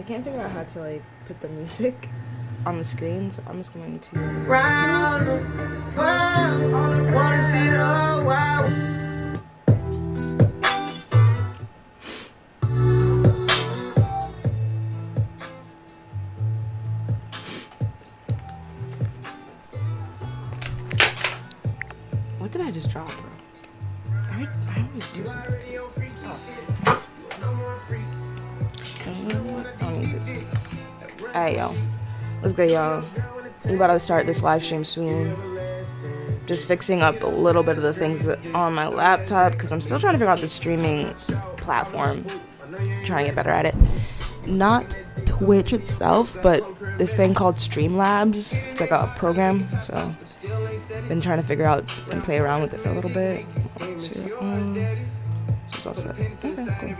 I can't figure out how to like put the music on the screen, so I'm just going to. Round the Good, y'all? We about to start this live stream soon. Just fixing up a little bit of the things on my laptop because I'm still trying to figure out the streaming platform. Trying to get better at it. Not Twitch itself, but this thing called Streamlabs. It's like a program, so been trying to figure out and play around with it for a little bit. Um, so it's all. Okay,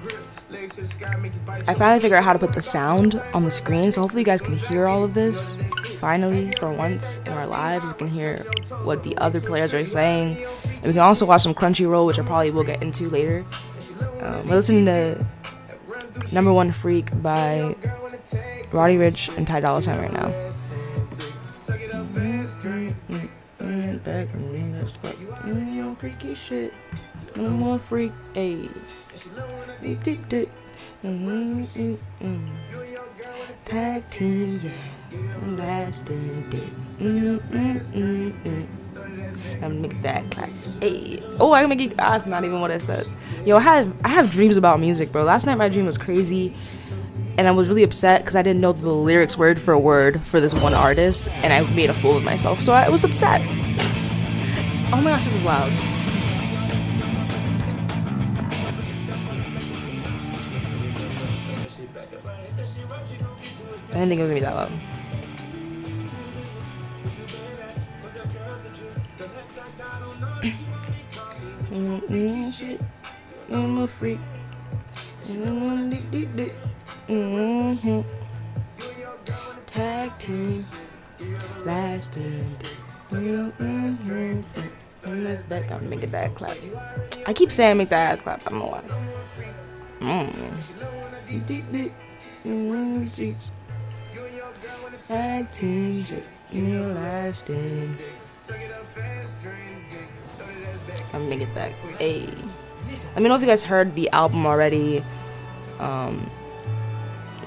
cool. I finally figured out how to put the sound on the screen, so hopefully you guys can hear all of this. Finally, for once in our lives, you can hear what the other players are saying. And we can also watch some Crunchyroll, which I probably will get into later. Um, we're listening to Number One Freak by Roddy Ricch and Ty Dolla Sign right now. Mm, mm, freaky shit. Number one freak, ayy. Dick, dick, dick. Mm, mm, mm. Tag team, yeah. Lasting dick. Mm, mm, mm, mm. I'm gonna make that clap. Hey. Oh, I can make it. Ah, not even what I said. Yo, I have I have dreams about music, bro. Last night my dream was crazy, and I was really upset because I didn't know the lyrics word for word for this one artist, and I made a fool of myself. So I was upset. oh my gosh, this is loud. I didn't think it was gonna be that loud. I'm a freak. Mm. Mhm. Tag team. Lasting. Mm-hmm. Let's back up and make it that clap. I keep saying make that ass clap. I don't know why. Mm. Dick, jeez. Tag team. You're lasting. I'm gonna get that. Hey. Let me know if you guys heard the album already. Um,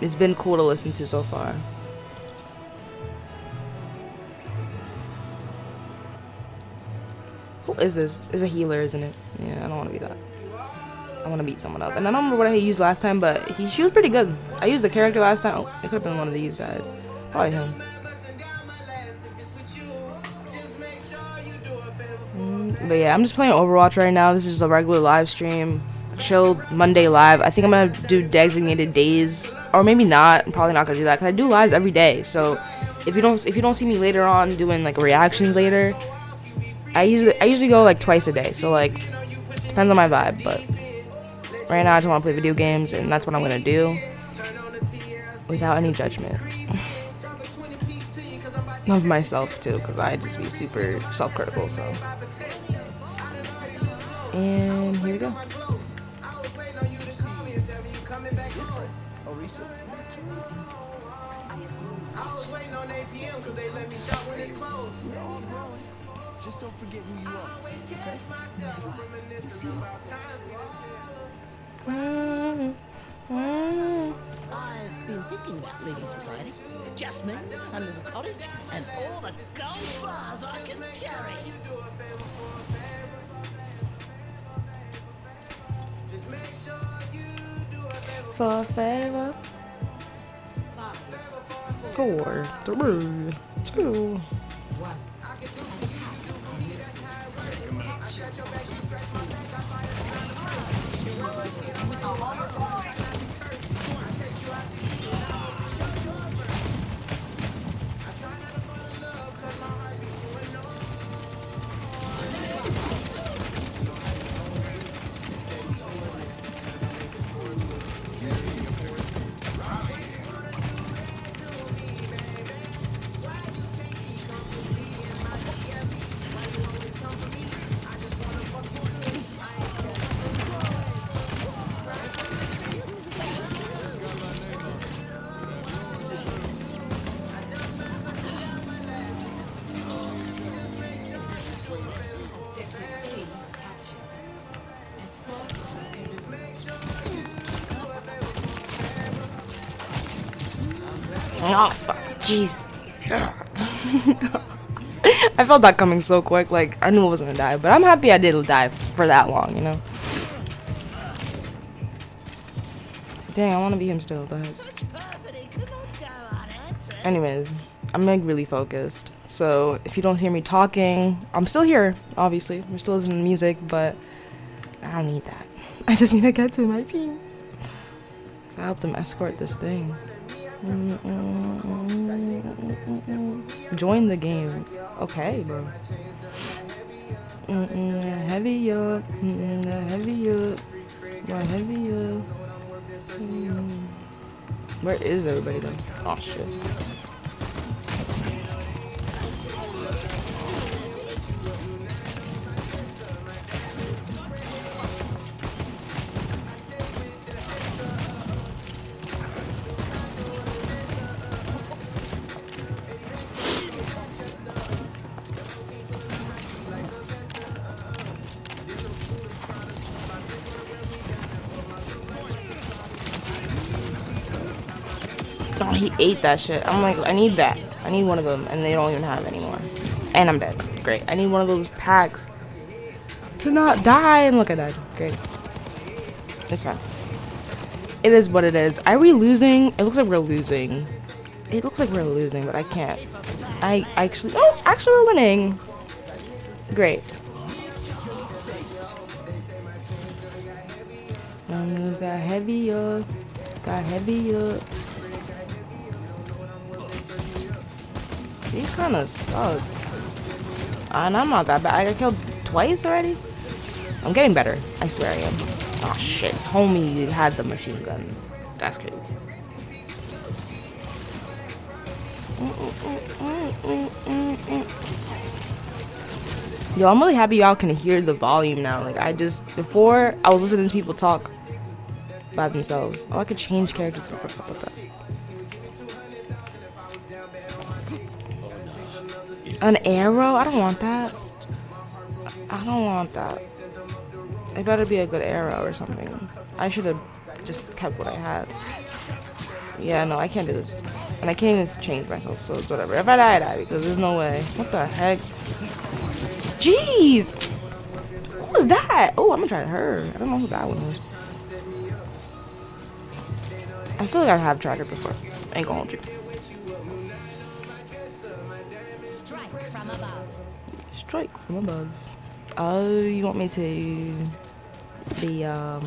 it's been cool to listen to so far. Who is this? It's a healer, isn't it? Yeah, I don't want to be that. I want to beat someone up. And I don't remember what I used last time, but he she was pretty good. I used a character last time. Oh, it could have been one of these guys. Probably him. Mm, But yeah, I'm just playing Overwatch right now. This is a regular live stream. Chill Monday live. I think I'm gonna do designated days, or maybe not. I'm probably not gonna do that because I do lives every day. So if you don't if you don't see me later on doing like reactions later, I usually I usually go like twice a day. So like depends on my vibe. But right now I just want to play video games, and that's what I'm gonna do without any judgment. Love myself too, because I just be super self-critical. So and here we go. Just don't forget who you are. I've been thinking about leaving society. Just me, a little cottage, and all the gold bars I can carry. For a favor. Four, three, two. Jeez. I felt that coming so quick. Like I knew I was gonna die, but I'm happy I didn't die for that long. You know. Dang, I want to be him still. But anyways, I'm like really focused. So if you don't hear me talking, I'm still here. Obviously, we're still listening to music, but I don't need that. I just need to get to my team. So I help them escort this thing. Join the game. Okay, bro. Heavy up, heavy up, Why heavy up. Mm. Where is everybody then? Oh shit. That shit. I'm like, I need that. I need one of them, and they don't even have anymore. And I'm dead. Great. I need one of those packs to not die. And look at that. Great. It's fine. It is what it is. Are we losing? It looks like we're losing. It looks like we're losing, but I can't. I actually. Oh, actually, we're winning. Great. Got heavy up. Got heavy He kind of suck. And I'm not that bad. I got killed twice already. I'm getting better. I swear I am. Oh shit. Homie had the machine gun. That's crazy. Yo, I'm really happy y'all can hear the volume now. Like I just before I was listening to people talk by themselves. Oh, I could change characters. An arrow? I don't want that. I don't want that. It better be a good arrow or something. I should have just kept what I had. Yeah, no, I can't do this. And I can't even change myself, so it's whatever. If I die, I die, because there's no way. What the heck? Jeez! What was that? Oh, I'm gonna try her. I don't know who that one was. I feel like I have tried her before. I Ain't gonna hold you. From above. Strike from above. Oh, you want me to be um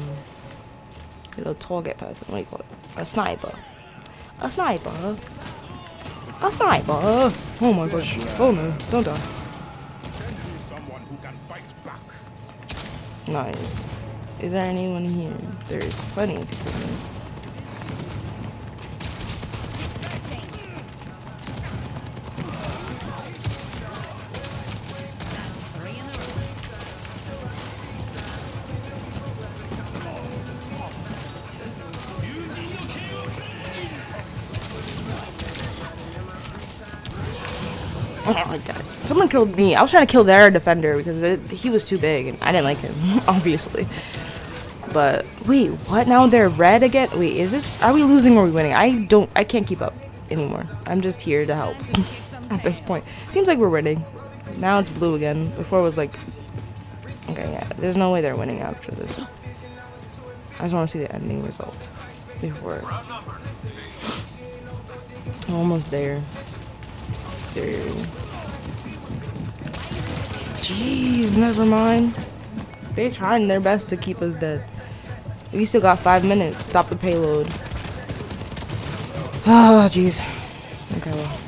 a little target person? What do you call it? A sniper. A sniper. A sniper. Oh my gosh. Oh no, don't die. Send me someone who can fight back. Nice. Is there anyone here? There's plenty of people here. Killed me. I was trying to kill their defender because it, he was too big and I didn't like him, obviously. But wait, what? Now they're red again? Wait, is it? Are we losing or we winning? I don't. I can't keep up anymore. I'm just here to help at this point. Seems like we're winning. Now it's blue again. Before it was like. Okay, yeah. There's no way they're winning after this. I just want to see the ending result before. Almost there. There. Jeez, never mind. They're trying their best to keep us dead. We still got five minutes. Stop the payload. Oh, jeez. Okay, well.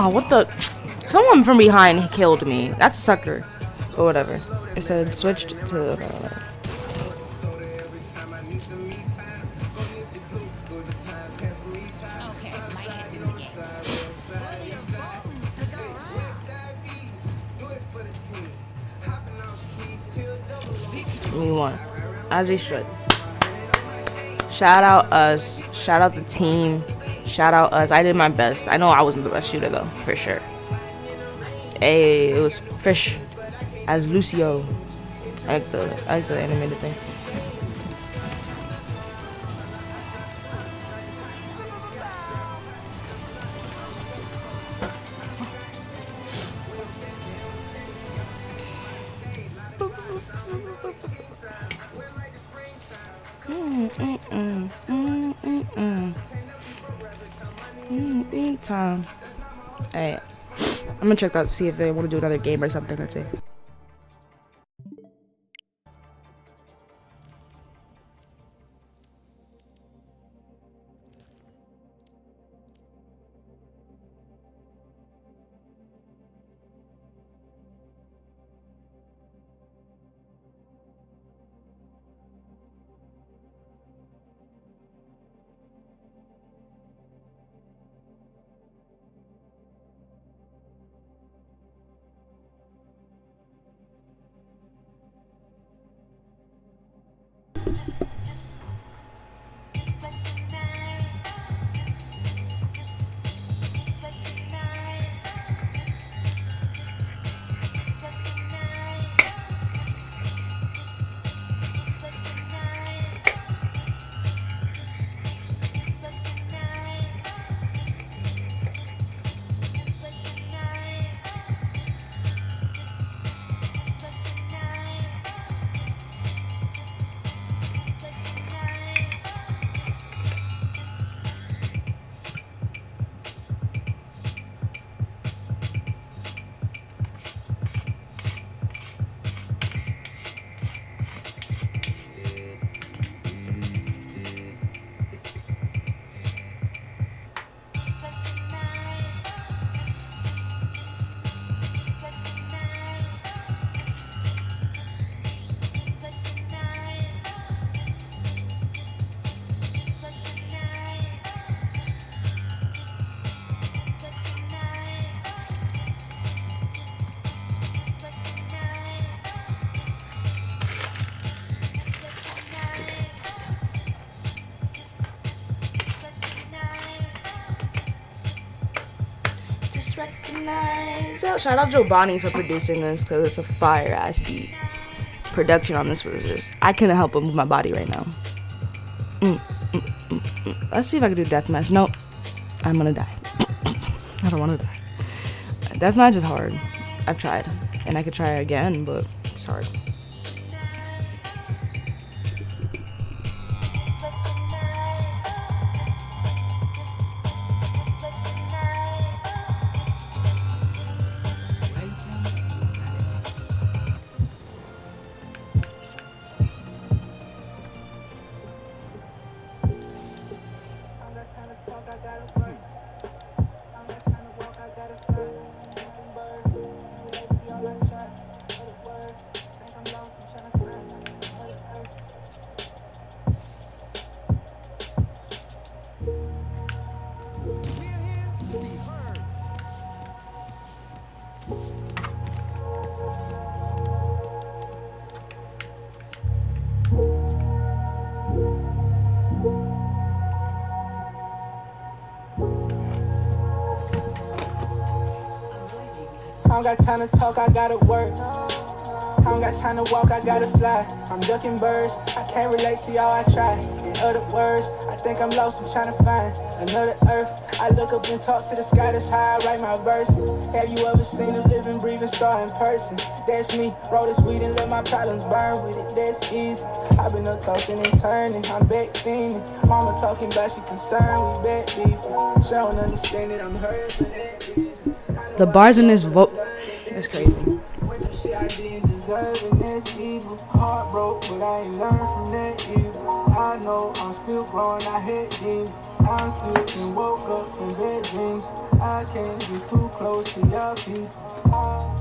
Oh, what the? Someone from behind killed me. That's a sucker. But whatever. It said switched to. Uh, okay, whatever. Okay, my hands in the game. We won. As we should. Shout out us. Shout out the team. Shout out us. I did my best. I know I wasn't the best shooter though, for sure. Hey, it was Fish as Lucio. I like the I like the animated thing. Time. Hey, I'm gonna check out to see if they want to do another game or something. Let's see. Oh, shout out Joe Bonnie for producing this because it's a fire ass beat. Production on this was just. I couldn't help but move my body right now. Mm, mm, mm, mm. Let's see if I can do deathmatch. Nope. I'm gonna die. I don't wanna die. Deathmatch is hard. I've tried. And I could try again, but got time to talk, I gotta work. I don't got time to walk, I gotta fly. I'm ducking birds, I can't relate to y'all, I try. In other words, I think I'm lost, I'm trying to find another earth. I look up and talk to the sky, that's how I write my verse. Have you ever seen a living, breathing star in person? That's me, roll this weed and let my problems burn with it, that's easy. I've been up talking and turning, I'm back fiending. Mama talking about she concerned, we back beefing. She don't understand it, I'm hurt reason. The bars in this vote. It's crazy. I'm still growing, I hate demons. I'm still can woke up from bad dreams. I can't get too close to y'all people.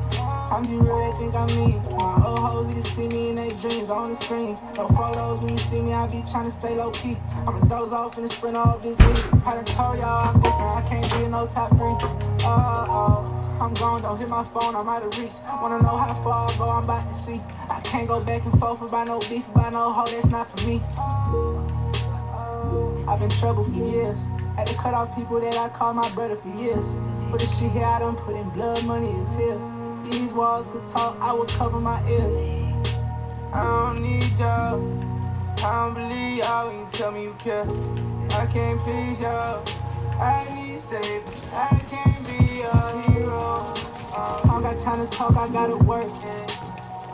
I'm just real, they think I'm me. My old hoes either see me in their dreams on the screen. No photos when you see me, I be trying to stay low key. I'ma doze off in the sprint off this week. I done told y'all I'm different, I can't be in no top three. Oh, oh, I'm gone, don't hit my phone, I'm out of reach. Wanna know how far I go, I'm about to see. I can't go back and forth about no beef, about no hoe, that's not for me. I've been trouble for years. Had to cut off people that I call my brother for years. For the shit here, I done put in blood, money, and tears. These walls could talk, I would cover my ears. I don't need y'all. I don't believe y'all when you tell me you care. I can't please y'all. I need saving. I can't be a hero. Uh, I don't got time to talk, I gotta work.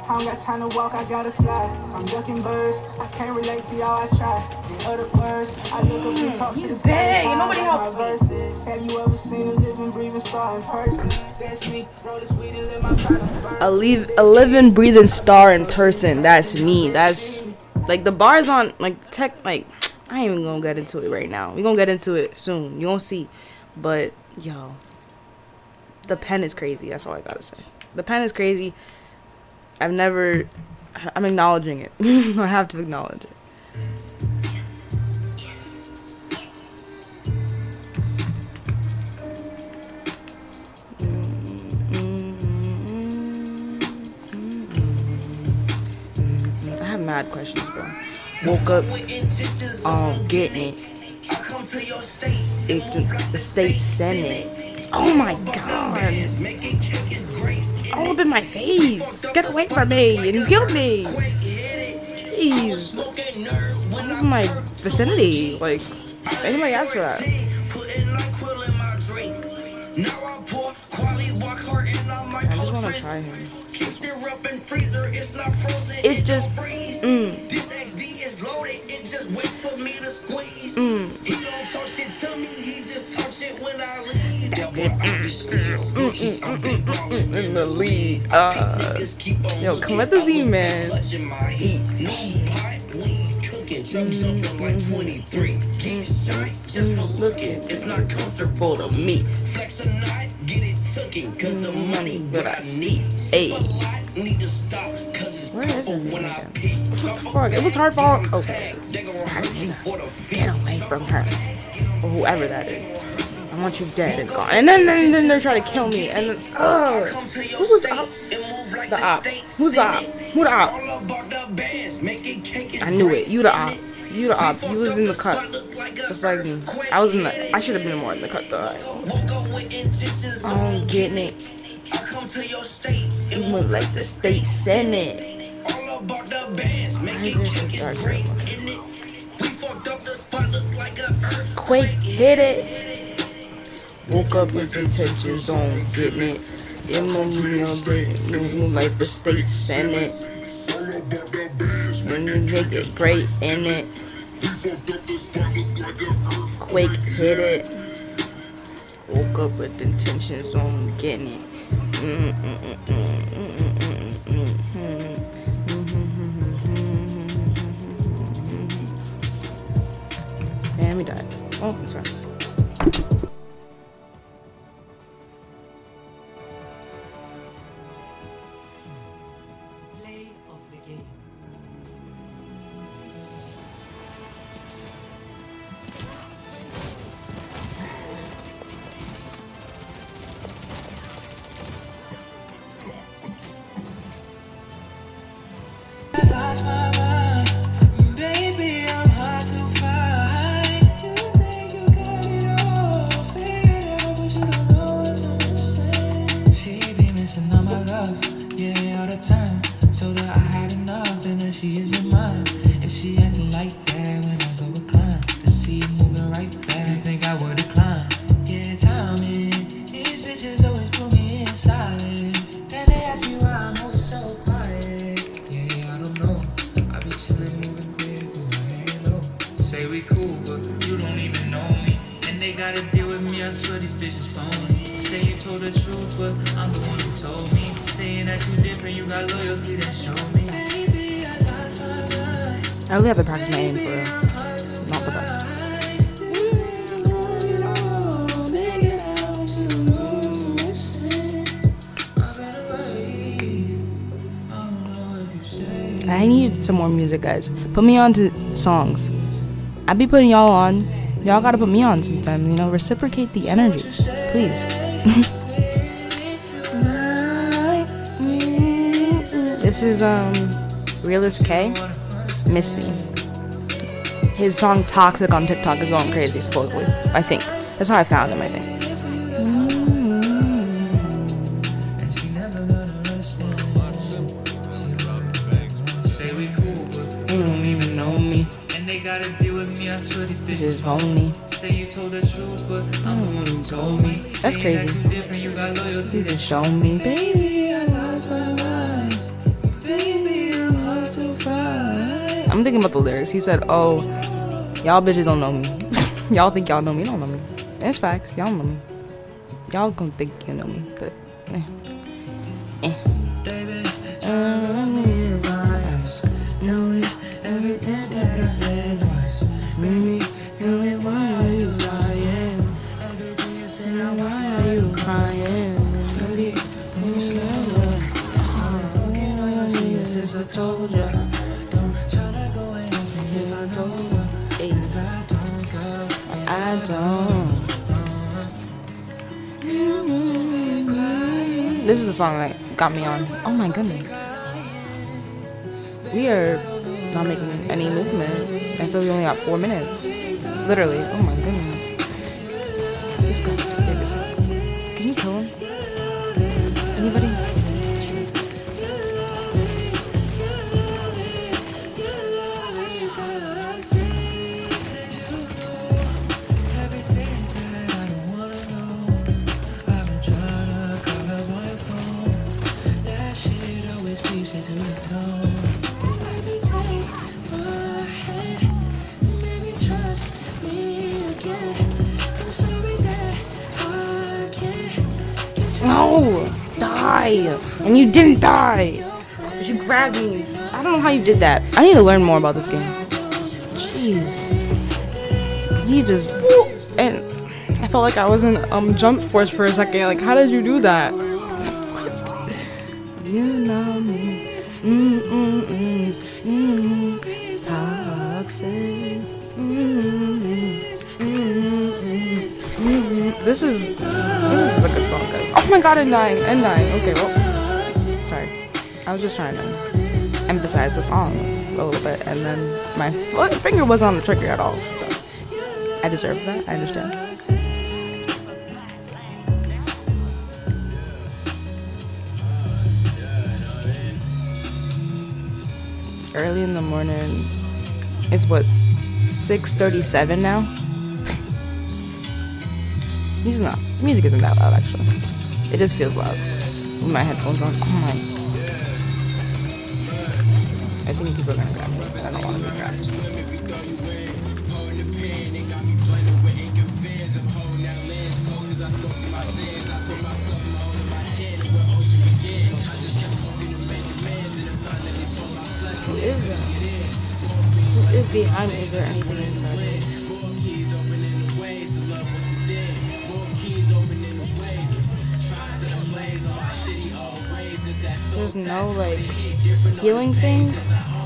I don't got time to walk, I gotta fly. I'm ducking birds, I can't relate to y'all, I try. In other words, I look up and talk to he's the sky. big, How nobody I helps me. verse. Have you ever seen a living, breathing star in person? That's me, roll this weed and let my bottom burn. A leave a living, breathing star in person. That's me. That's like the bars on like tech. Like I ain't even gonna get into it right now. We gonna get into it soon. You gonna see. But yo, the pen is crazy. That's all I gotta say. The pen is crazy. I've never. I'm acknowledging it. I have to acknowledge it. I have mad questions, bro. Woke up, um, getting it. The, the state senate. Oh my god! In my face. Get away from me and kill me. Jeez. At my vicinity. Like, anybody asked for that? I just want to try him. It's just, mm, mm. in lead. Uh, yo, come at the Z, man. Drugs like 23. Get shot just. It's not comfortable to me. Get it. Cause the money what I need. Need to stop. Cause it's Where is it? I. What the fuck? It was her fault. Okay. Get away from her. Or whoever that is. I want you dead and gone. And then, then, then they're trying to kill me. And then, ugh. Who was up? The op. Who's the op? Who the op? I knew it. You the op. You the op. You was in the cut. Just like me. I was in the. I should have been more in the cut though. I'm getting it. You move like the state senate. Quake hit it. Woke up with intentions on getting it. Your money on breaking like the state senate. When you make it, great in it. quick hit it. Woke up with intentions on getting it. And we died. Oh, that's right. Guys. Put me on to songs. I be putting y'all on. Y'all gotta put me on sometimes, You know, reciprocate the energy, please. this is um, RealestK. Miss me. his song "Toxic" on TikTok is going crazy. Supposedly, I think that's how I found him. I think. Just phony. say you told the truth, but I'm the one who told me. That's Saying that crazy. you different, you got loyalty. Just show me, baby. I lost my mind. Baby, I'm hard to find. I'm thinking about the lyrics. He said, "Oh, y'all bitches don't know me. y'all think y'all know me. Don't know me. That's facts. Y'all know me. Y'all gonna think you know me, but told ya. Don't try to go and ask me if I told ya. Hey. 'Cause I don't go. I don't." You move me crying. This is the song that got me on. Oh my goodness. We are not making any movement. I feel we only got four minutes. Literally. Oh my goodness. This guy's big as. Can you kill him? Anybody? You didn't die! But you grabbed me. I don't know how you did that. I need to learn more about this game. Jeez. You just whoop, and I felt like I was in um jump force for a second. Like, how did you do that? You know me. Mm mm mm mm. Toxic. Mm mm mm. This is this is a good song, guys. Oh my god, and dying, and dying. Okay, well. I was just trying to emphasize the song a little bit, and then my finger was on the trigger at all. So I deserve that. I understand. It's early in the morning. It's what 6:37 now. Music not music isn't that loud actually. It just feels loud with my headphones on. Oh my. I gonna grab me. I don't want to be grabbed. Who is that? Who is behind me? Is there anything inside? There's no like healing things.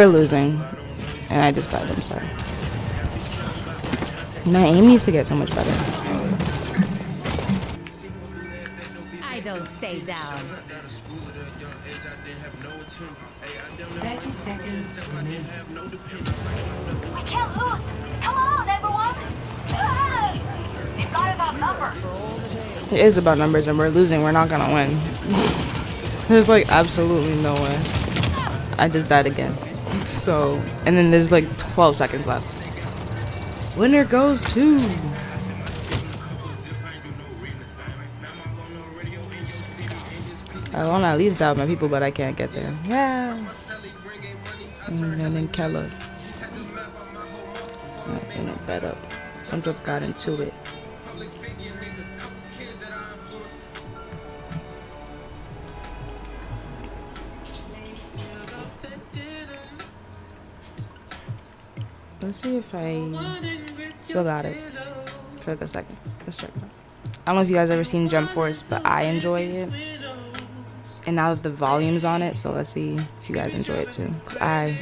We're losing. And I just died, I'm sorry. My aim needs to get so much better. I don't stay down. 30 seconds remaining. We can't lose. Come on, everyone. Ah! They've got it outnumbered. It is about numbers and we're losing. We're not gonna win. there's like absolutely no way. I just died again. So, and then there's like 12 seconds left. Winner goes to. I want to at least doubt my people, but I can't get there. Yeah. Mm, and then Keller. You know, bet up. Just got into it. Let's see if I still got it for like a second. Let's check it out. I don't know if you guys ever seen Jump Force, but I enjoy it. And now that the volume's on it, so let's see if you guys enjoy it too. I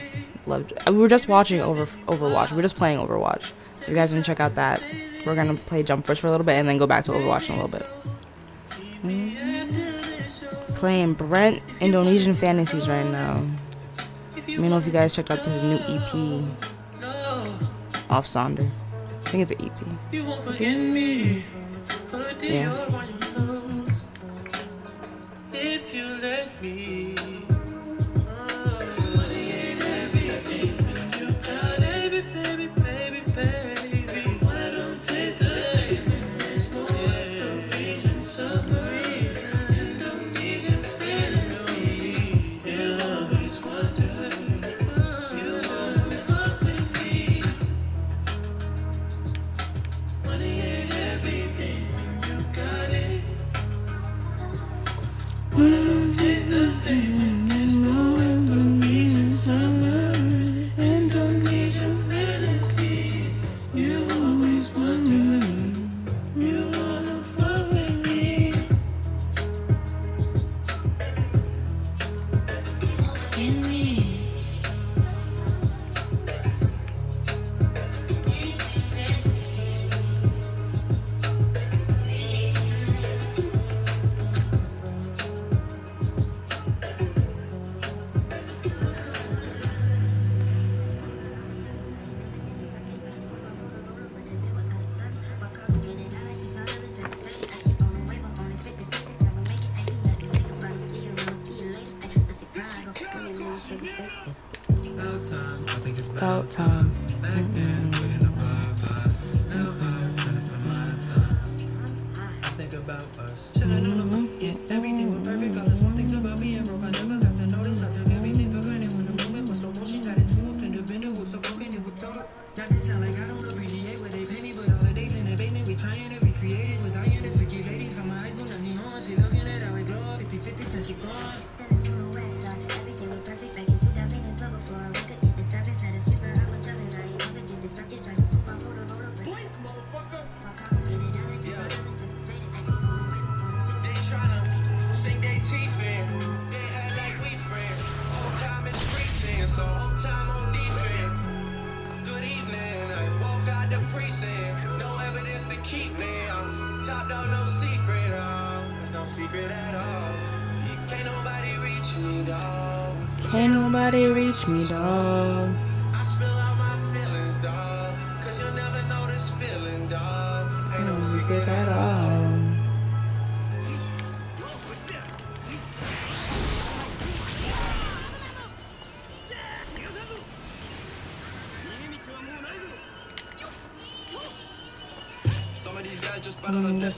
loved it. We were just watching over Overwatch. We're just playing Overwatch. So if you guys didn't check out that, we're gonna play Jump Force for a little bit and then go back to Overwatch in a little bit. Hmm? Playing Brent Indonesian Fantasies right now. Let me know if you guys checked out his new EP off Sonder. I think it's an EP. You won't forget me. Yeah. on your clothes. If you let me.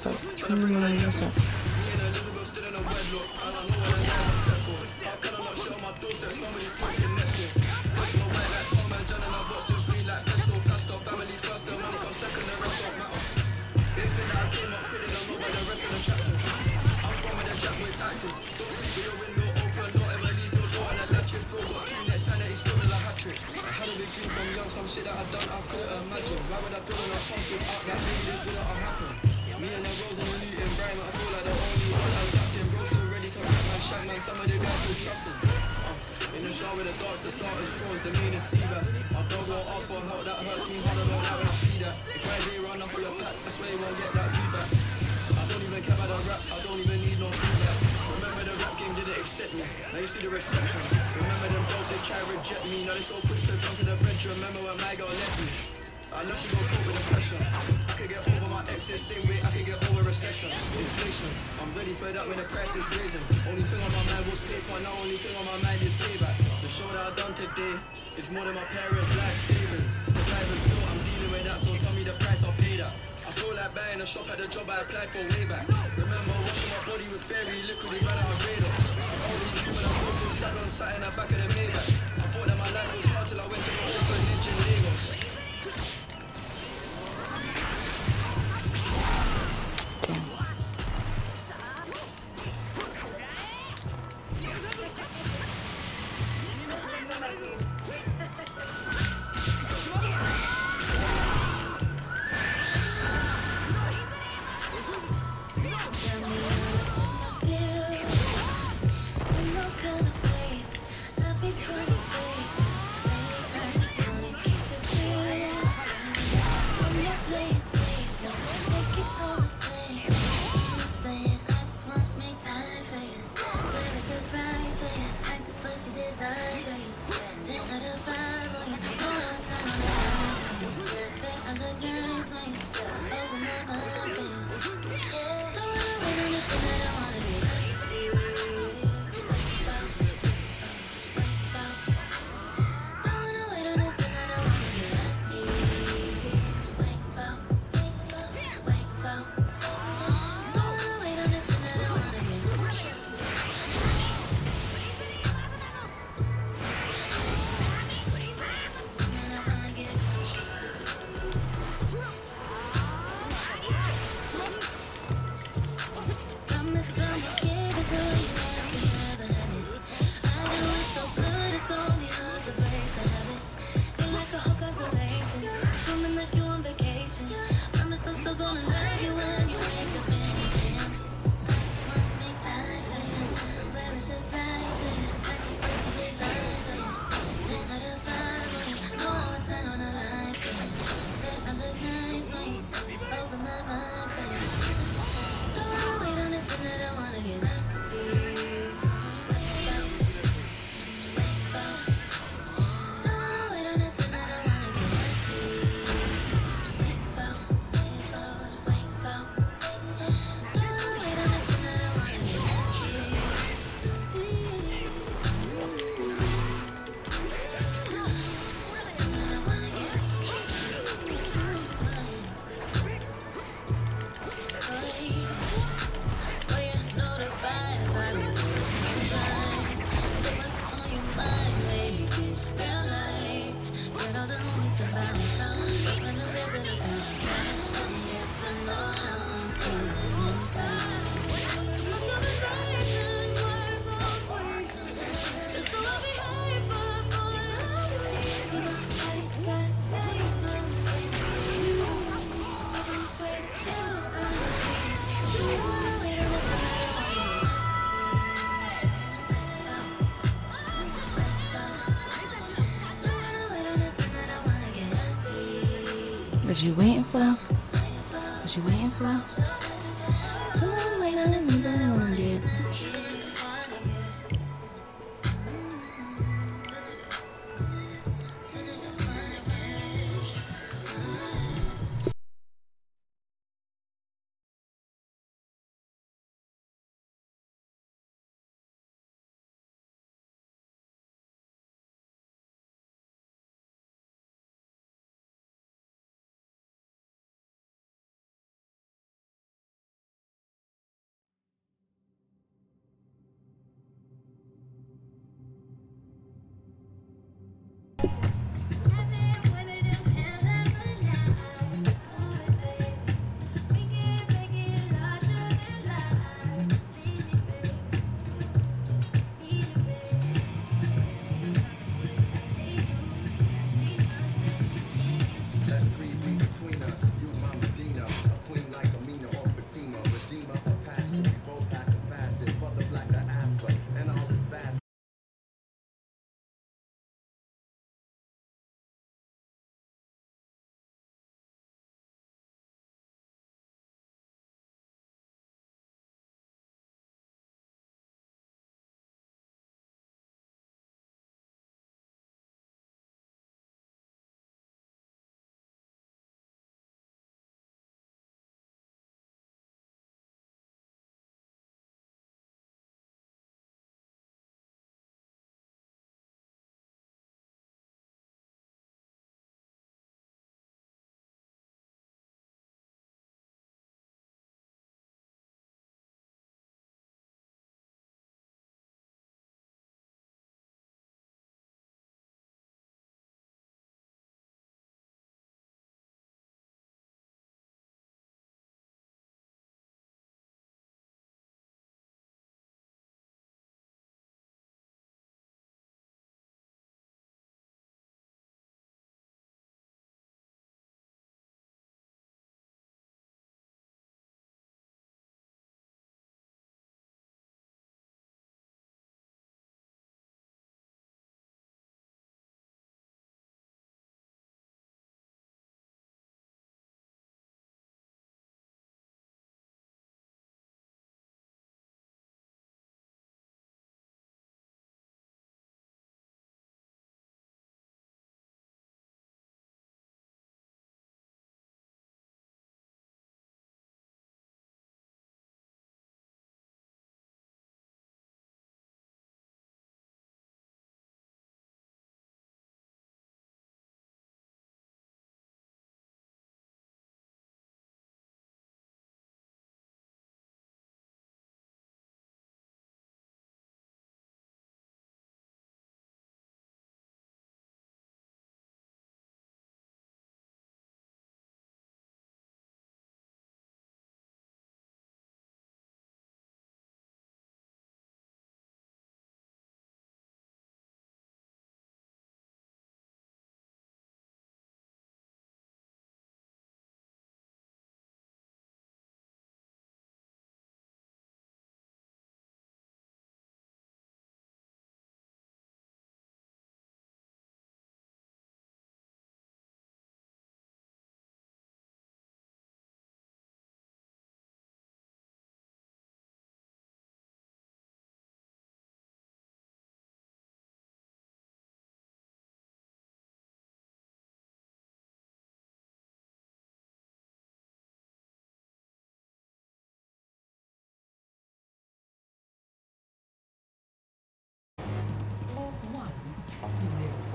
Just had job I applied for way back. Remember washing my body with fairy liquid and out of radar. On sat in the back of the Maybach. What you waiting for? What you waiting for? Say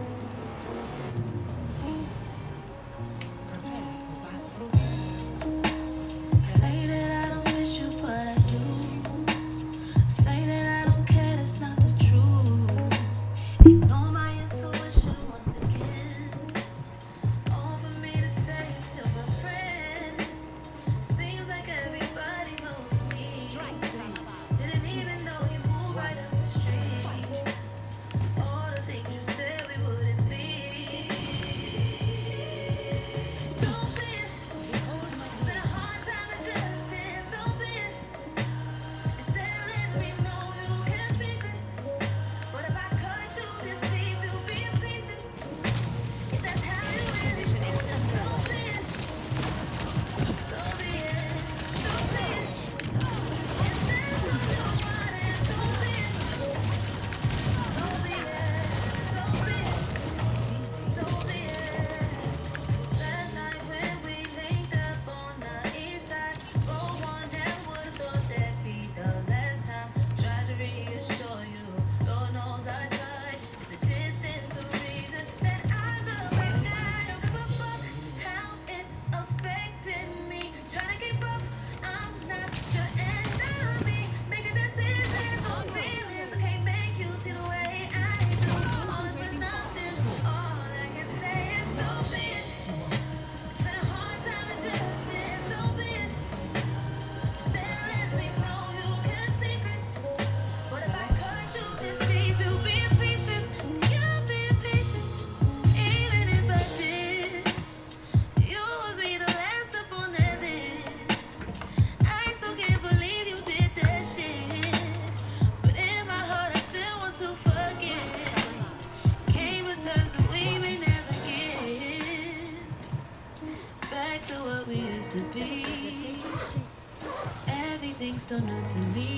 Everything's still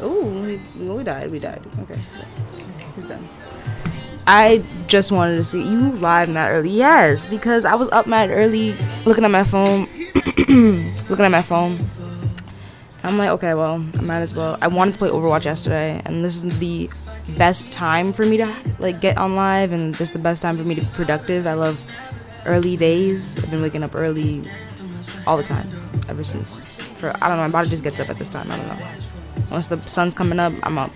Oh, we, we died. We died. Okay. He's done. I just wanted to see you live mad early. Yes, because I was up mad early looking at my phone. looking at my phone. I'm like, okay, well, I might as well. I wanted to play Overwatch yesterday, and this is the best time for me to like get on live, and just the best time for me to be productive. I love early days. I've been waking up early all the time ever since. For I don't know, my body just gets up at this time. I don't know. Once the sun's coming up, I'm up,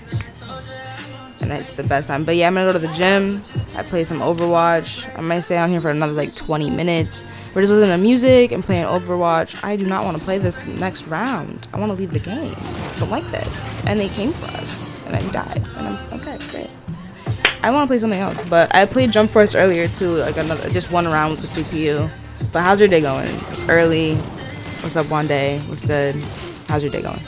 and it's the best time. But yeah, I'm gonna go to the gym. I play some Overwatch. I might stay on here for another like 20 minutes. We're just listening to music and playing Overwatch. I do not want to play this next round. I want to leave the game. I don't like this. And they came for us, and I died. And I'm okay, great. I want to play something else, but I played Jump Force earlier too, like another just one round with the CPU. But how's your day going? It's early. What's up, one day? What's good? How's your day going?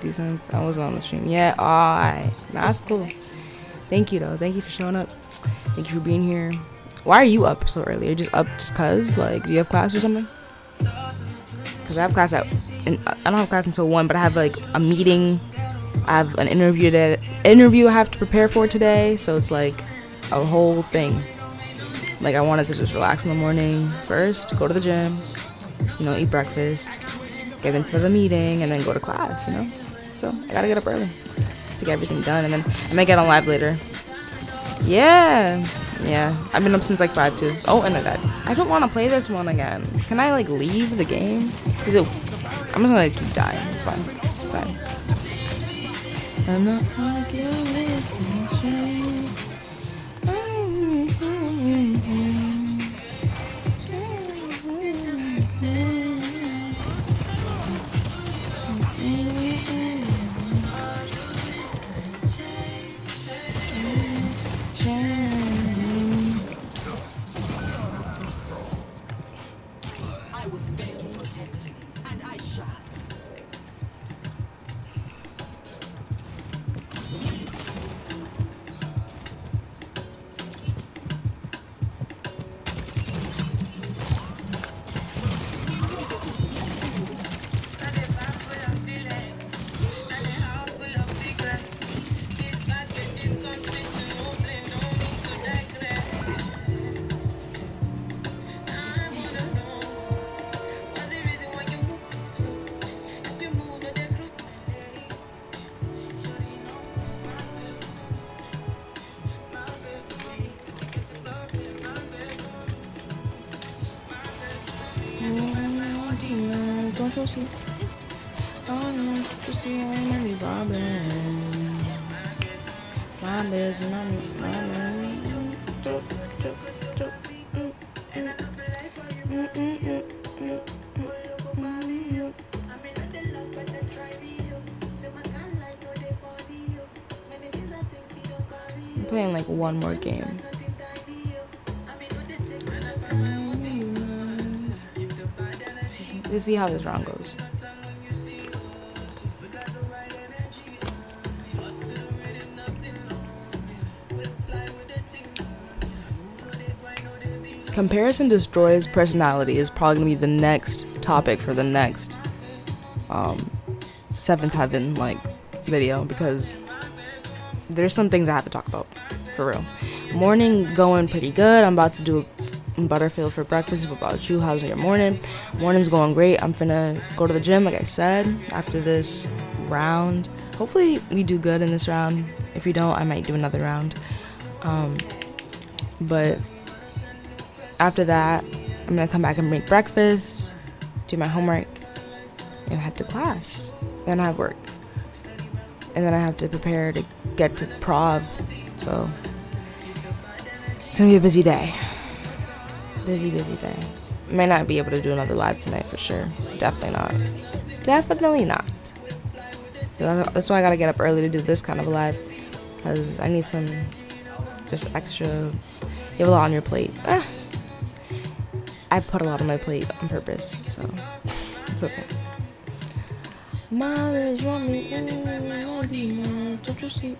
Decent. I was on the stream. Yeah, alright. That's cool. Thank you though. Thank you for showing up. Thank you for being here. Why are you up so early? Are just up just cause? Like, do you have class or something? Cause I have class at, and I don't have class until one, but I have like a meeting. I have an interview that interview I have to prepare for today, so it's like a whole thing. Like I wanted to just relax in the morning first, go to the gym, you know, eat breakfast, get into the meeting, and then go to class. You know, so I gotta get up early to get everything done, and then I might get on live later. Yeah, yeah. I've been up since like five too. Oh, and I died. I don't want to play this one again. Can I like leave the game? Is it? I'm just gonna keep dying. It's fine. It's fine. I'm not I one more game. Let's see how this round goes. Comparison destroys personality is probably gonna be the next topic for the next um, seventh heaven like video because there's some things I have to talk about for real. Morning going pretty good. I'm about to do butterfield for breakfast. What about you? How's your morning? Morning's going great. I'm finna go to the gym, like I said, after this round. Hopefully, we do good in this round. If we don't, I might do another round. Um, but after that, I'm gonna come back and make breakfast, do my homework, and head to class. Then I have work. And then I have to prepare to get to prov. So it's gonna be a busy day. Busy, busy day. May not be able to do another live tonight for sure. Definitely not. Definitely not. So that's why I gotta get up early to do this kind of a live. Because I need some just extra. You have a lot on your plate. Eh. I put a lot on my plate on purpose, so it's okay. Mom, me? Mm, Don't you see?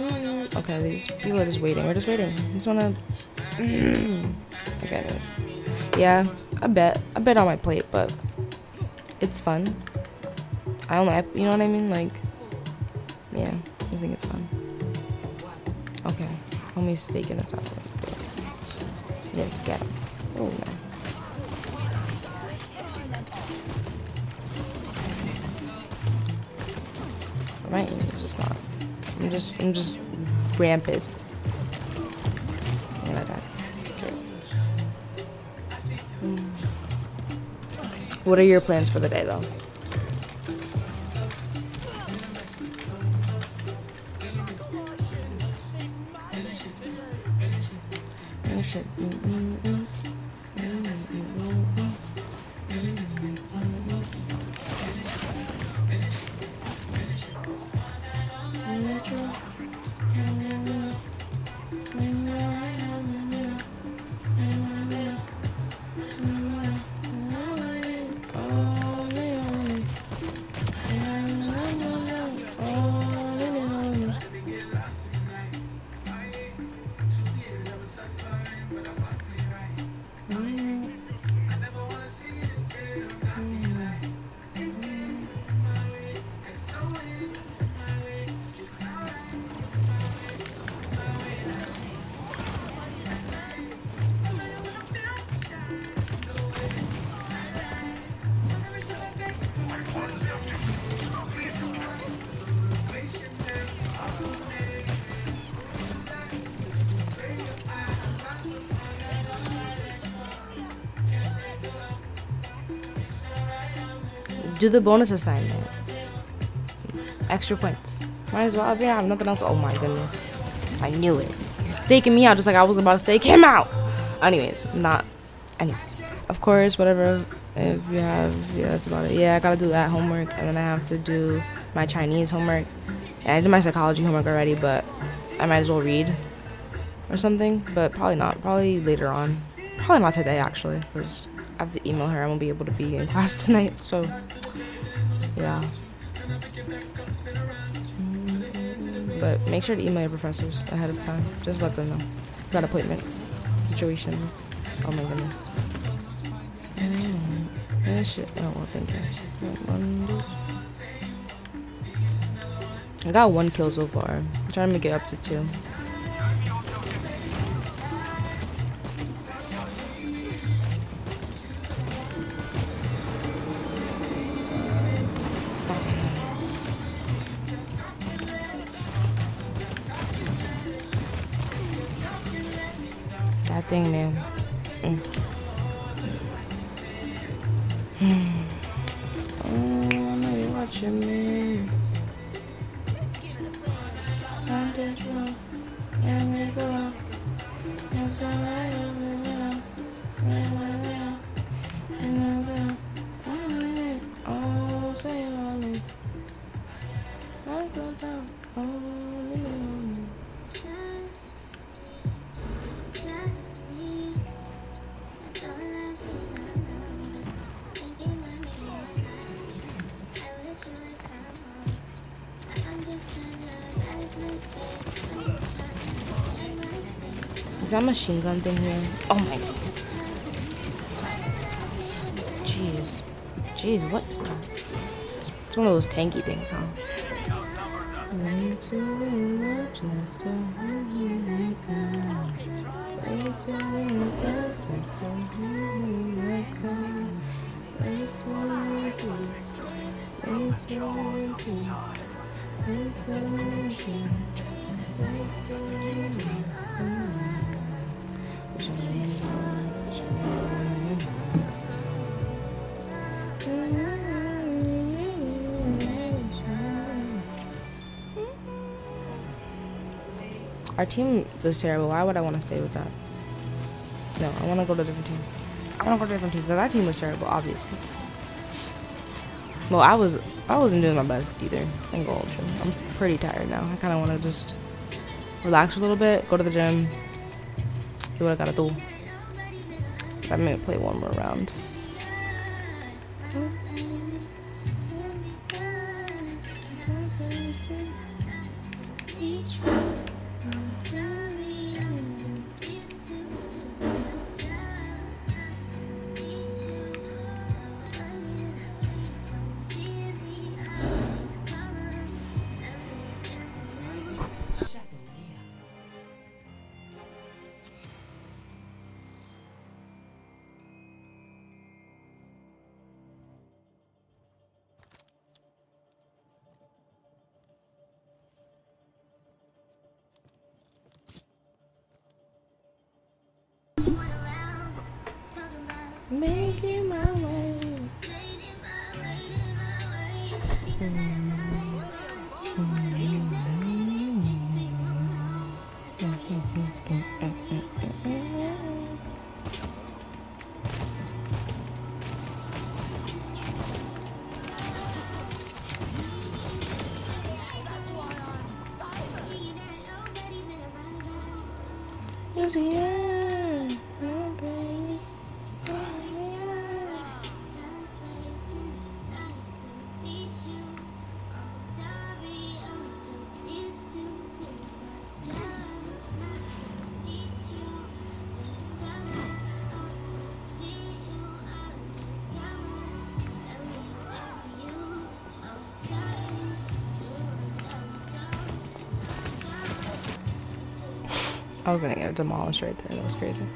Mm, Okay, these people are just waiting. We're just waiting. Just wanna. Okay, anyways. Yeah, I bet. I bet on my plate, but it's fun. I don't know. I, you know what I mean? Like, yeah, I think it's fun. Okay, let me steak in this out. Yes, get him. Oh man. My aim is just not. I'm just. I'm just rampant. Mm. What are your plans for the day, though? Do the bonus assignment. Extra points. Might as well. If you have nothing else. Oh my goodness. I knew it. He's staking me out just like I was about to stake him out. Anyways, not. Anyways, of course, whatever. If you have, yeah, that's about it. Yeah, I gotta do that homework, and then I have to do my Chinese homework. And I did my psychology homework already, but I might as well read or something. But probably not. Probably later on. Probably not today, actually, because I have to email her. I won't be able to be in class tonight. So, yeah. Mm, But make sure to email your professors ahead of time. Just let them know. You got appointments, situations. Oh my goodness. Shit. Oh, well, thank you. I got one kill so far. I'm trying to make it up to two. Thing, man. Machine gun thing here? Oh my god. Jeez. Jeez, what is that? It's one of those tanky things, huh? Our team was terrible. Why would I want to stay with that? No, I want to go to a different team. I want to go to a different team because our team was terrible, obviously. Well, I was I wasn't doing my best either. And go ultra. I'm pretty tired now. I kind of want to just relax a little bit, go to the gym, do what I gotta do. I may play one more round. I was gonna get demolished right there. That was crazy.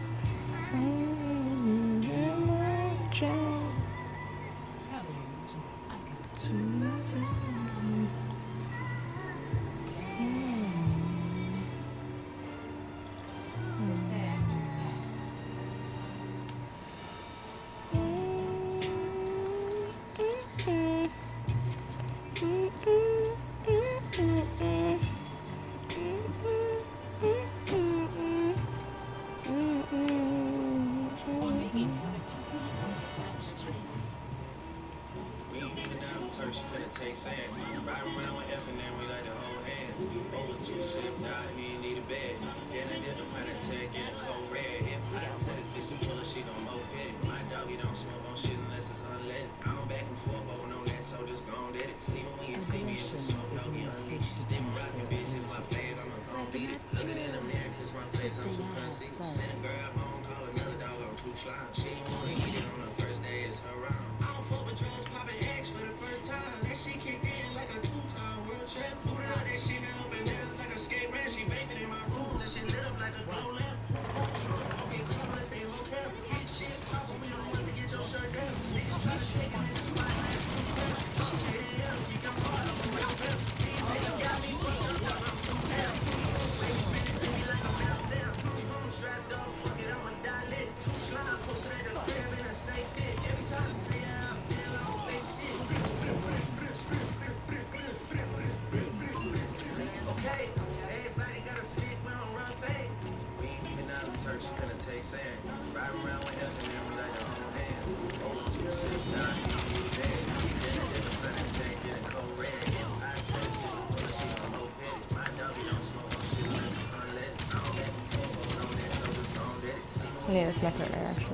To smack her there actually.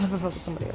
Have a fuck with somebody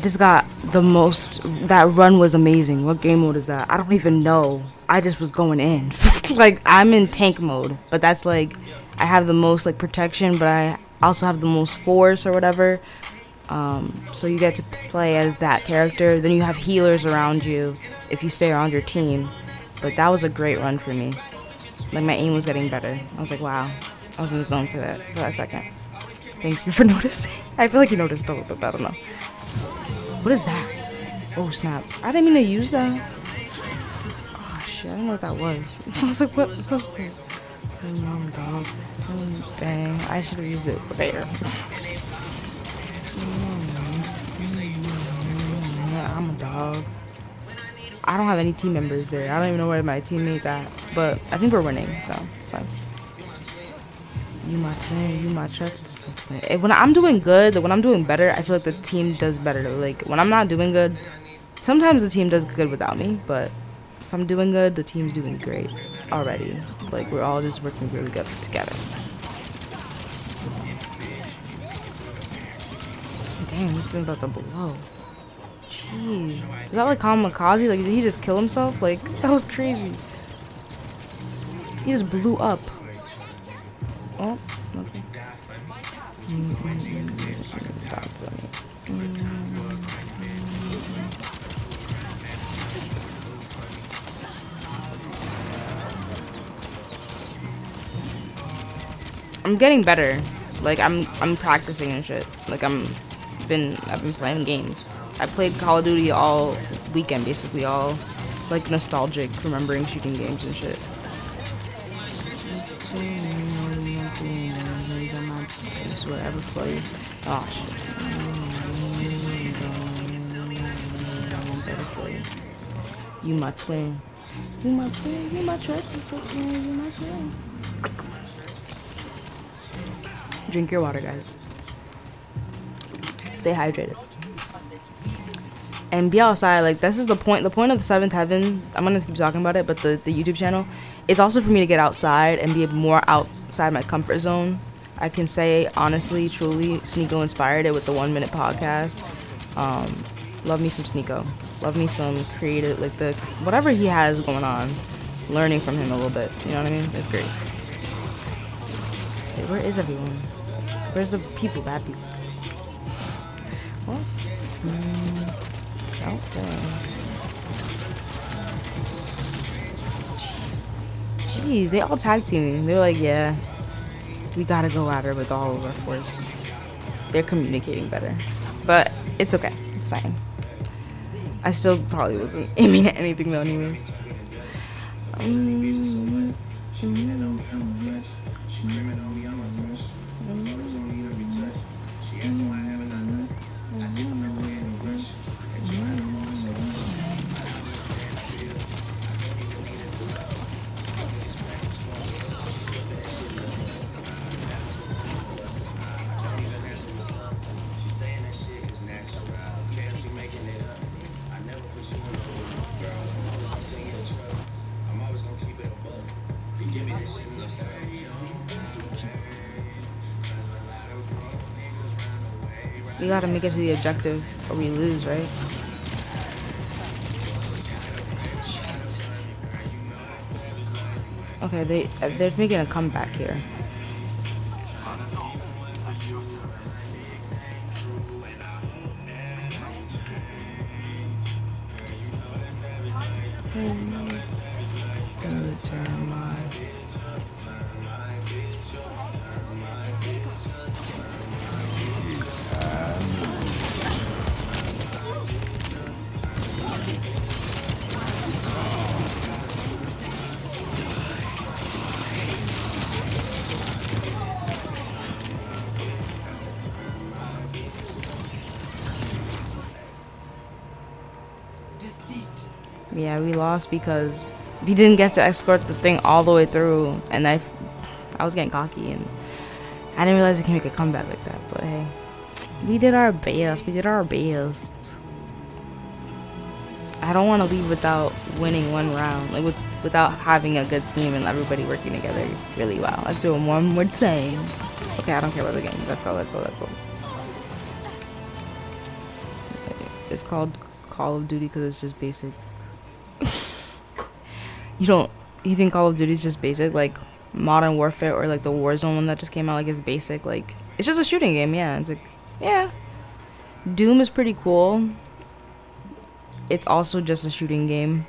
I just got the most. That run was amazing. What game mode is that? I don't even know. I just was going in. like I'm in tank mode, but that's like I have the most like protection, but I also have the most force or whatever. Um, so you get to play as that character. Then you have healers around you if you stay around your team. But that was a great run for me. Like my aim was getting better. I was like, wow, I was in the zone for that for that second. Thanks you for noticing. I feel like you noticed a little bit. I don't know. What is that? Oh snap! I didn't mean to use that. Oh shit! I don't know what that was. I was like, what was that? Oh, mom, dog. Oh, dang! I should have used it there. Mm, I'm a dog. I don't have any team members there. I don't even know where my teammates at. But I think we're winning, so it's fine. You my twin, you my trust When I'm doing good, when I'm doing better, I feel like the team does better. Like when I'm not doing good, sometimes the team does good without me, but if I'm doing good, the team's doing great already. Like we're all just working really good together. Damn, this thing about to blow. Jeez. Is that like kamikaze? Like, did he just kill himself? Like, that was crazy. He just blew up. Oh, I'm getting better. Like I'm I'm practicing and shit. Like I'm been I've been playing games. I played Call of Duty all weekend basically all like nostalgic remembering shooting games and shit. Whatever for you. Oh shit. For you. You my twin. You my twin. You my treasure. twin. You my twin. Drink your water, guys. Stay hydrated. And be outside. Like this is the point. The point of the seventh heaven. I'm gonna keep talking about it, but the the YouTube channel. It's also for me to get outside and be more outside my comfort zone. I can say honestly, truly, Sneako inspired it with the one minute podcast. Um, love me some Sneako. Love me some creative, like the whatever he has going on. Learning from him a little bit. You know what I mean? It's great. Wait, where is everyone? Where's the people, bad people? What? Mm, out there. Jeez. Jeez, they all tag teaming. They're like, yeah, we gotta go at her with all of our force. They're communicating better. But it's okay. It's fine. I still probably wasn't aiming at anything though anyways. Um, We gotta make it to the objective or we lose, right? Okay, they they're making a comeback here. Lost because we didn't get to escort the thing all the way through, and I, I was getting cocky, and I didn't realize I can make a comeback like that. But hey, we did our best. We did our best. I don't want to leave without winning one round, like with, without having a good team and everybody working together really well. Let's do it one more time. Okay, I don't care about the game. Let's go. Let's go. Let's go. It's called Call of Duty because it's just basic. You don't. You think Call of Duty is just basic, like Modern Warfare or like the Warzone one that just came out? Like it's basic. Like it's just a shooting game. Yeah. It's like yeah. Doom is pretty cool. It's also just a shooting game.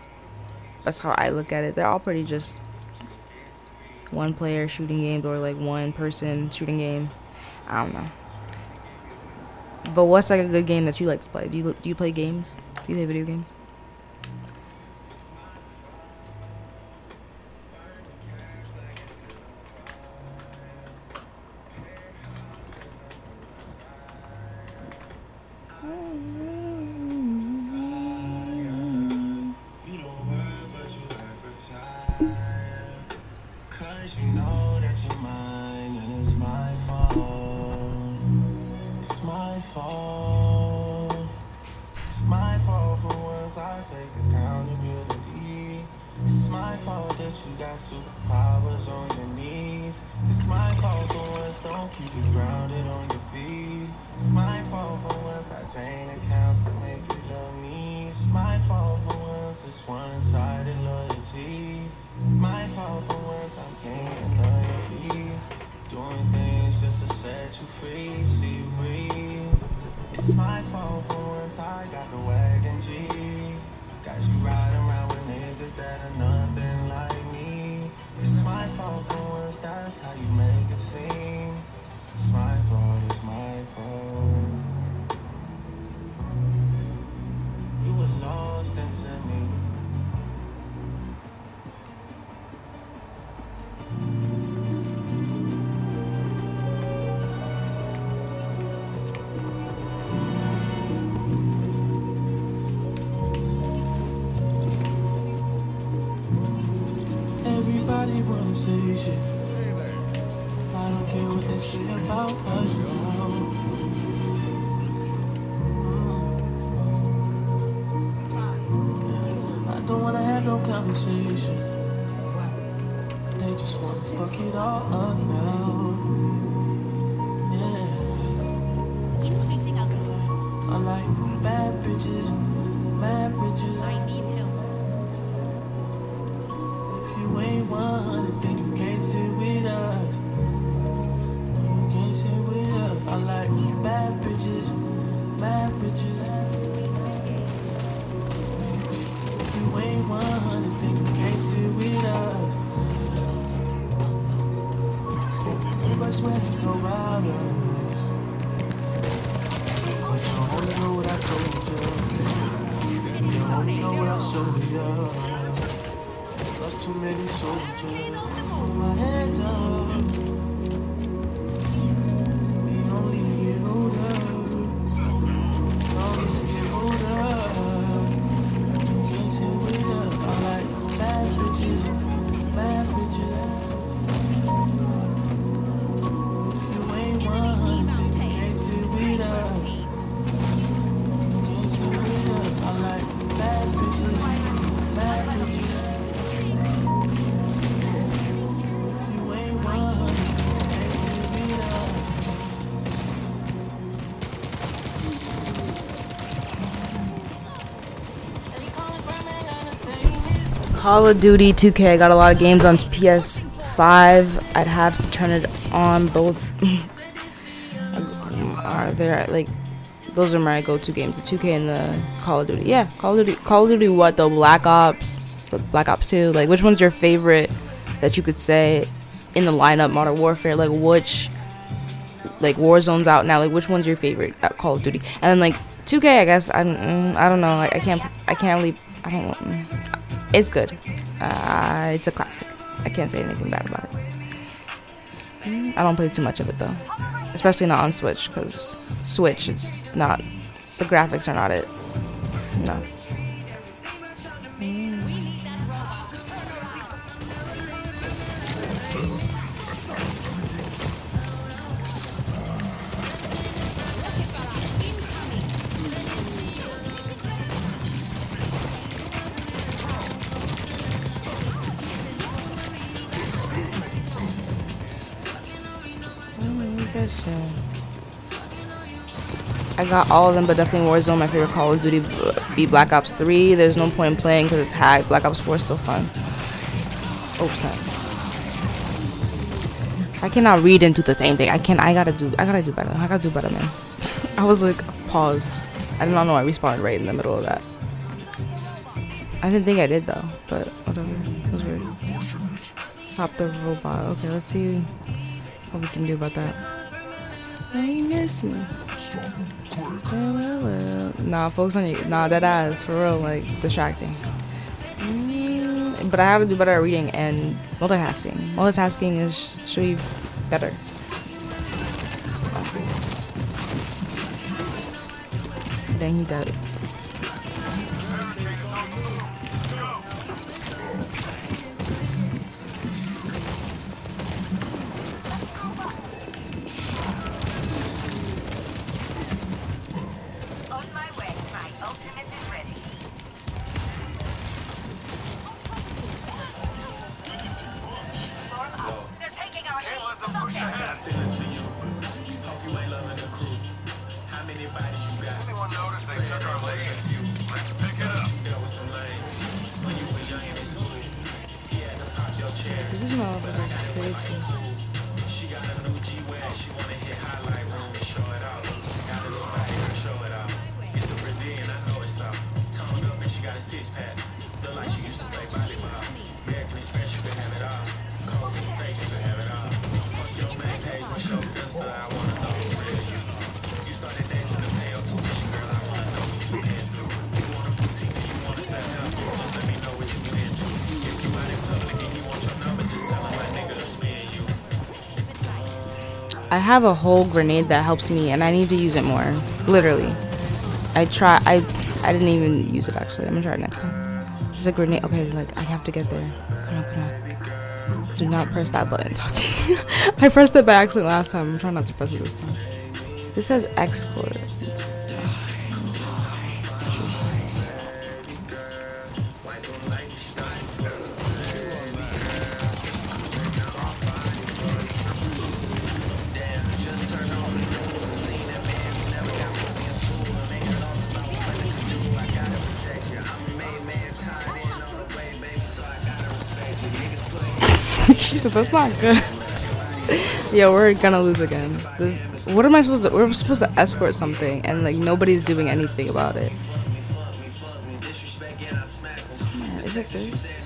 That's how I look at it. They're all pretty just one player shooting games or like one person shooting game. I don't know. But what's like a good game that you like to play? Do you do you play games? Do you play video games? To go about us. But you only know what I told you. You only know what I showed you. Lost too many soldiers. Hold my hands up. Call of Duty 2K. I got a lot of games on PS5. I'd have to turn it on both. are there like those are my go-to games, the 2K and the Call of Duty. Yeah, Call of Duty. Call of Duty. What though? Black Ops. Black Ops 2. Like which one's your favorite that you could say in the lineup? Modern Warfare. Like which like Warzone's out now. Like which one's your favorite at Call of Duty? And then like 2K. I guess I mm, I don't know. Like I can't. I can't really. I don't. It's good. Uh, it's a classic. I can't say anything bad about it. I don't play too much of it though, especially not on Switch because Switch it's not the graphics are not it. No. Got all of them, but definitely Warzone, my favorite Call of Duty, uh, be Black Ops 3. There's no point in playing because it's hacked. Black Ops 4 is still fun. Oh, snap. I cannot read into the same thing. I can't. I gotta do I gotta do better. I gotta do better, man. I was like paused. I did not know I respawned right in the middle of that. I didn't think I did though, but whatever. It was weird. Stop the robot. Okay, let's see what we can do about that. Now you miss me. Nah, focus on you. Nah, that ass for real, like distracting. But I have to do better at reading and multitasking. Multitasking is should be better. Dang, he died. Have a whole grenade that helps me, and I need to use it more. Literally, I try. I I didn't even use it actually. I'm gonna try it next time. There's a grenade. Okay, like I have to get there. Come on, come on. Do not press that button, Tati. I pressed it by accident last time. I'm trying not to press it this time. This says export. That's not good. yeah, we're gonna lose again. This, what am I supposed to? We're supposed to escort something, and like nobody's doing anything about it. It this?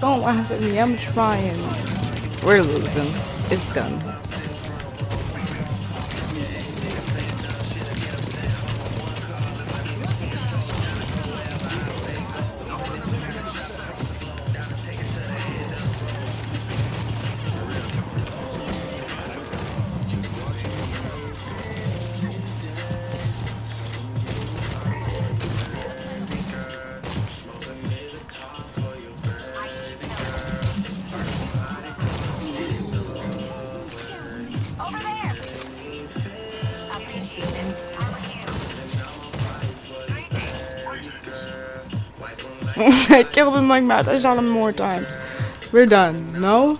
Don't laugh at me. I'm trying. We're losing. It's done. I killed him like mad. I shot him more times. We're done. No?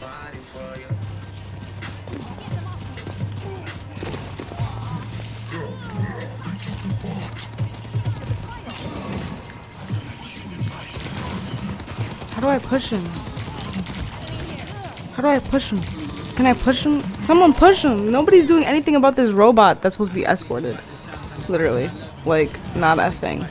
How do I push him? How do I push him? Can I push him? Someone push him. Nobody's doing anything about this robot that's supposed to be escorted. Literally. Like, not a thing.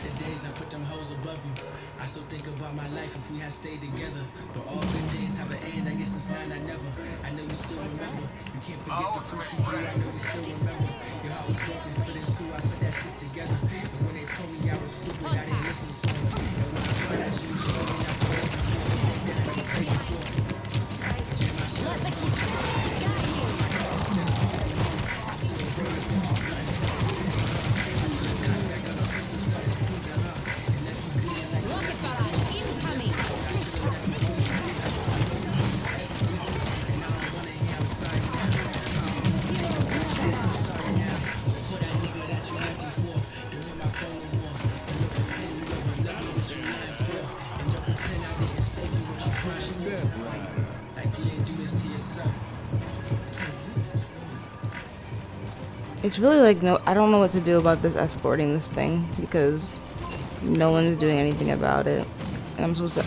It's really like no I don't know what to do about this escorting this thing because no one's doing anything about it. And I'm supposed to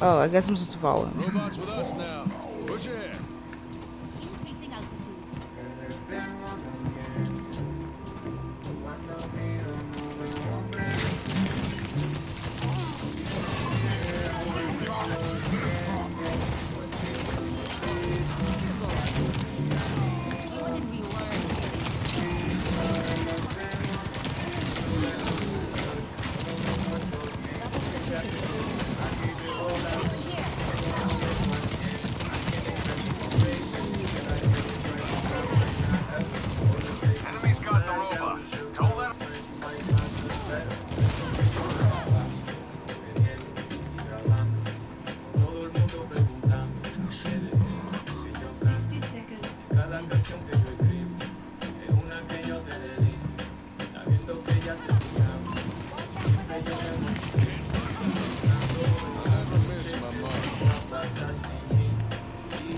Oh, I guess I'm supposed to follow him.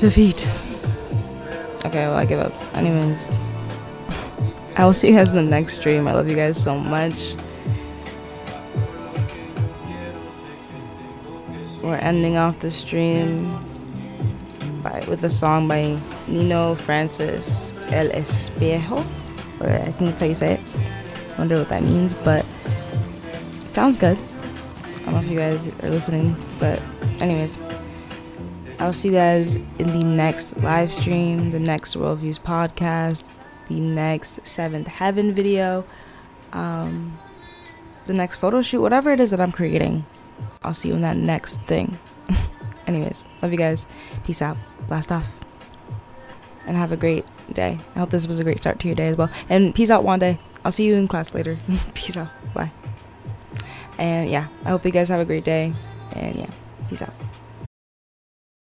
Defeat. Okay, well I give up. Anyways. I will see you guys in the next stream. I love you guys so much. We're ending off the stream by with a song by Nino Francis El Espejo. Or I think that's how you say it. I Wonder what that means, but it sounds good. I don't know if you guys are listening, but anyways. I'll see you guys in the next live stream, the next Worldviews podcast, the next Seventh Heaven video, um, the next photo shoot, whatever it is that I'm creating. I'll see you in that next thing. Anyways, love you guys. Peace out. Blast off. And have a great day. I hope this was a great start to your day as well. And peace out, Wanda. I'll see you in class later. peace out. Bye. And yeah, I hope you guys have a great day. And yeah, peace out.